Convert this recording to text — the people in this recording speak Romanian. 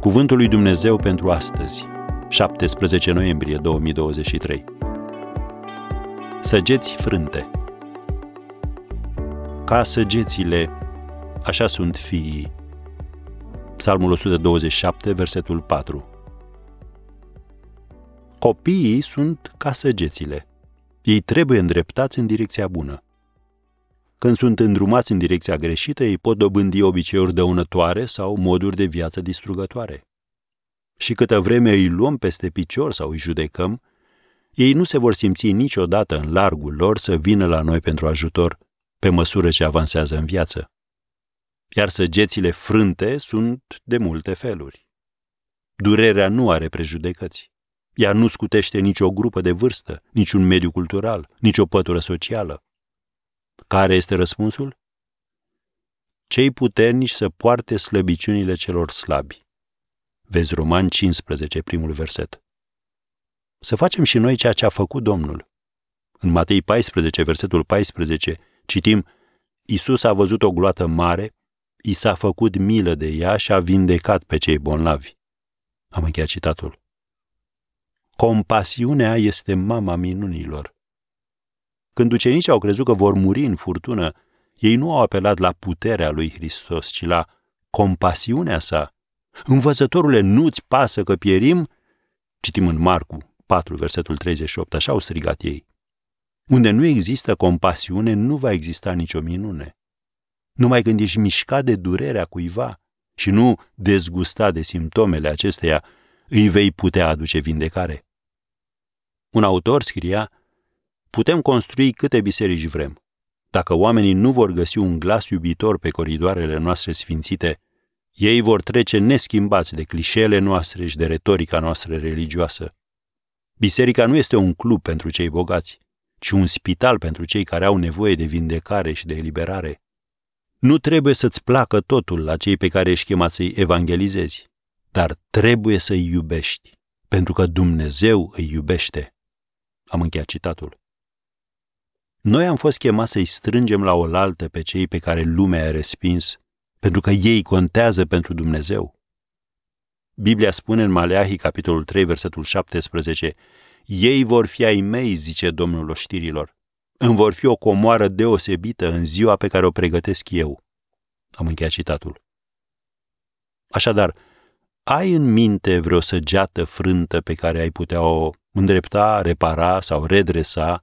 Cuvântul lui Dumnezeu pentru astăzi, 17 noiembrie 2023. Săgeți frânte. Ca săgețile, așa sunt fiii. Psalmul 127, versetul 4. Copiii sunt ca săgețile. Ei trebuie îndreptați în direcția bună. Când sunt îndrumați în direcția greșită, ei pot dobândi obiceiuri dăunătoare sau moduri de viață distrugătoare. Și câtă vreme îi luăm peste picior sau îi judecăm, ei nu se vor simți niciodată în largul lor să vină la noi pentru ajutor pe măsură ce avansează în viață. Iar săgețile frânte sunt de multe feluri. Durerea nu are prejudecăți. Ea nu scutește nicio grupă de vârstă, niciun mediu cultural, nicio pătură socială. Care este răspunsul? Cei puternici să poarte slăbiciunile celor slabi. Vezi Roman 15, primul verset. Să facem și noi ceea ce a făcut Domnul. În Matei 14, versetul 14, citim Isus a văzut o gloată mare, i s-a făcut milă de ea și a vindecat pe cei bolnavi. Am încheiat citatul. Compasiunea este mama minunilor. Când ucenicii au crezut că vor muri în furtună, ei nu au apelat la puterea lui Hristos, ci la compasiunea sa. Învățătorule, nu-ți pasă că pierim? Citim în Marcu 4, versetul 38, așa au strigat ei. Unde nu există compasiune, nu va exista nicio minune. Numai când ești mișcat de durerea cuiva și nu dezgustat de simptomele acesteia, îi vei putea aduce vindecare. Un autor scria, putem construi câte biserici vrem. Dacă oamenii nu vor găsi un glas iubitor pe coridoarele noastre sfințite, ei vor trece neschimbați de clișeele noastre și de retorica noastră religioasă. Biserica nu este un club pentru cei bogați, ci un spital pentru cei care au nevoie de vindecare și de eliberare. Nu trebuie să-ți placă totul la cei pe care ești chemat să-i evangelizezi, dar trebuie să-i iubești, pentru că Dumnezeu îi iubește. Am încheiat citatul. Noi am fost chemați să-i strângem la oaltă pe cei pe care lumea a respins, pentru că ei contează pentru Dumnezeu. Biblia spune în Maleahi, capitolul 3, versetul 17, Ei vor fi ai mei, zice Domnul oștirilor. Îmi vor fi o comoară deosebită în ziua pe care o pregătesc eu. Am încheiat citatul. Așadar, ai în minte vreo săgeată frântă pe care ai putea o îndrepta, repara sau redresa